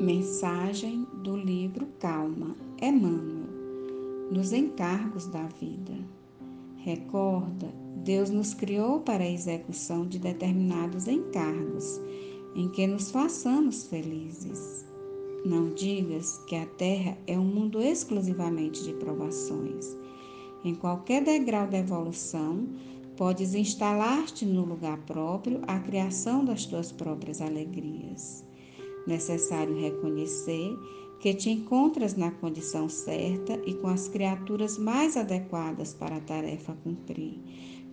Mensagem do livro Calma, Emmanuel, nos encargos da vida. Recorda, Deus nos criou para a execução de determinados encargos, em que nos façamos felizes. Não digas que a Terra é um mundo exclusivamente de provações. Em qualquer degrau da evolução, podes instalar-te no lugar próprio a criação das tuas próprias alegrias necessário reconhecer que te encontras na condição certa e com as criaturas mais adequadas para a tarefa cumprir.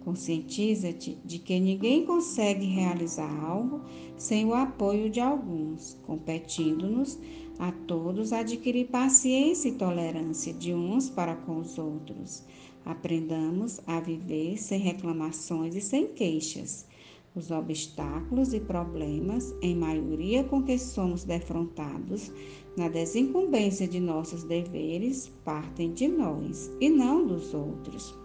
Conscientiza-te de que ninguém consegue realizar algo sem o apoio de alguns, competindo-nos a todos adquirir paciência e tolerância de uns para com os outros. Aprendamos a viver sem reclamações e sem queixas os obstáculos e problemas, em maioria com que somos defrontados na desincumbência de nossos deveres, partem de nós e não dos outros.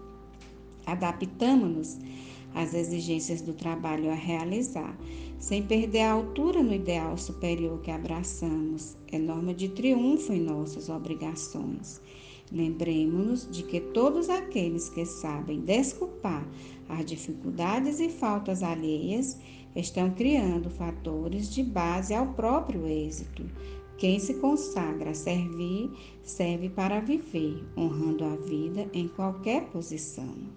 Adaptamos-nos às exigências do trabalho a realizar, sem perder a altura no ideal superior que abraçamos. É norma de triunfo em nossas obrigações. Lembremos-nos de que todos aqueles que sabem desculpar as dificuldades e faltas alheias estão criando fatores de base ao próprio êxito. Quem se consagra a servir, serve para viver, honrando a vida em qualquer posição.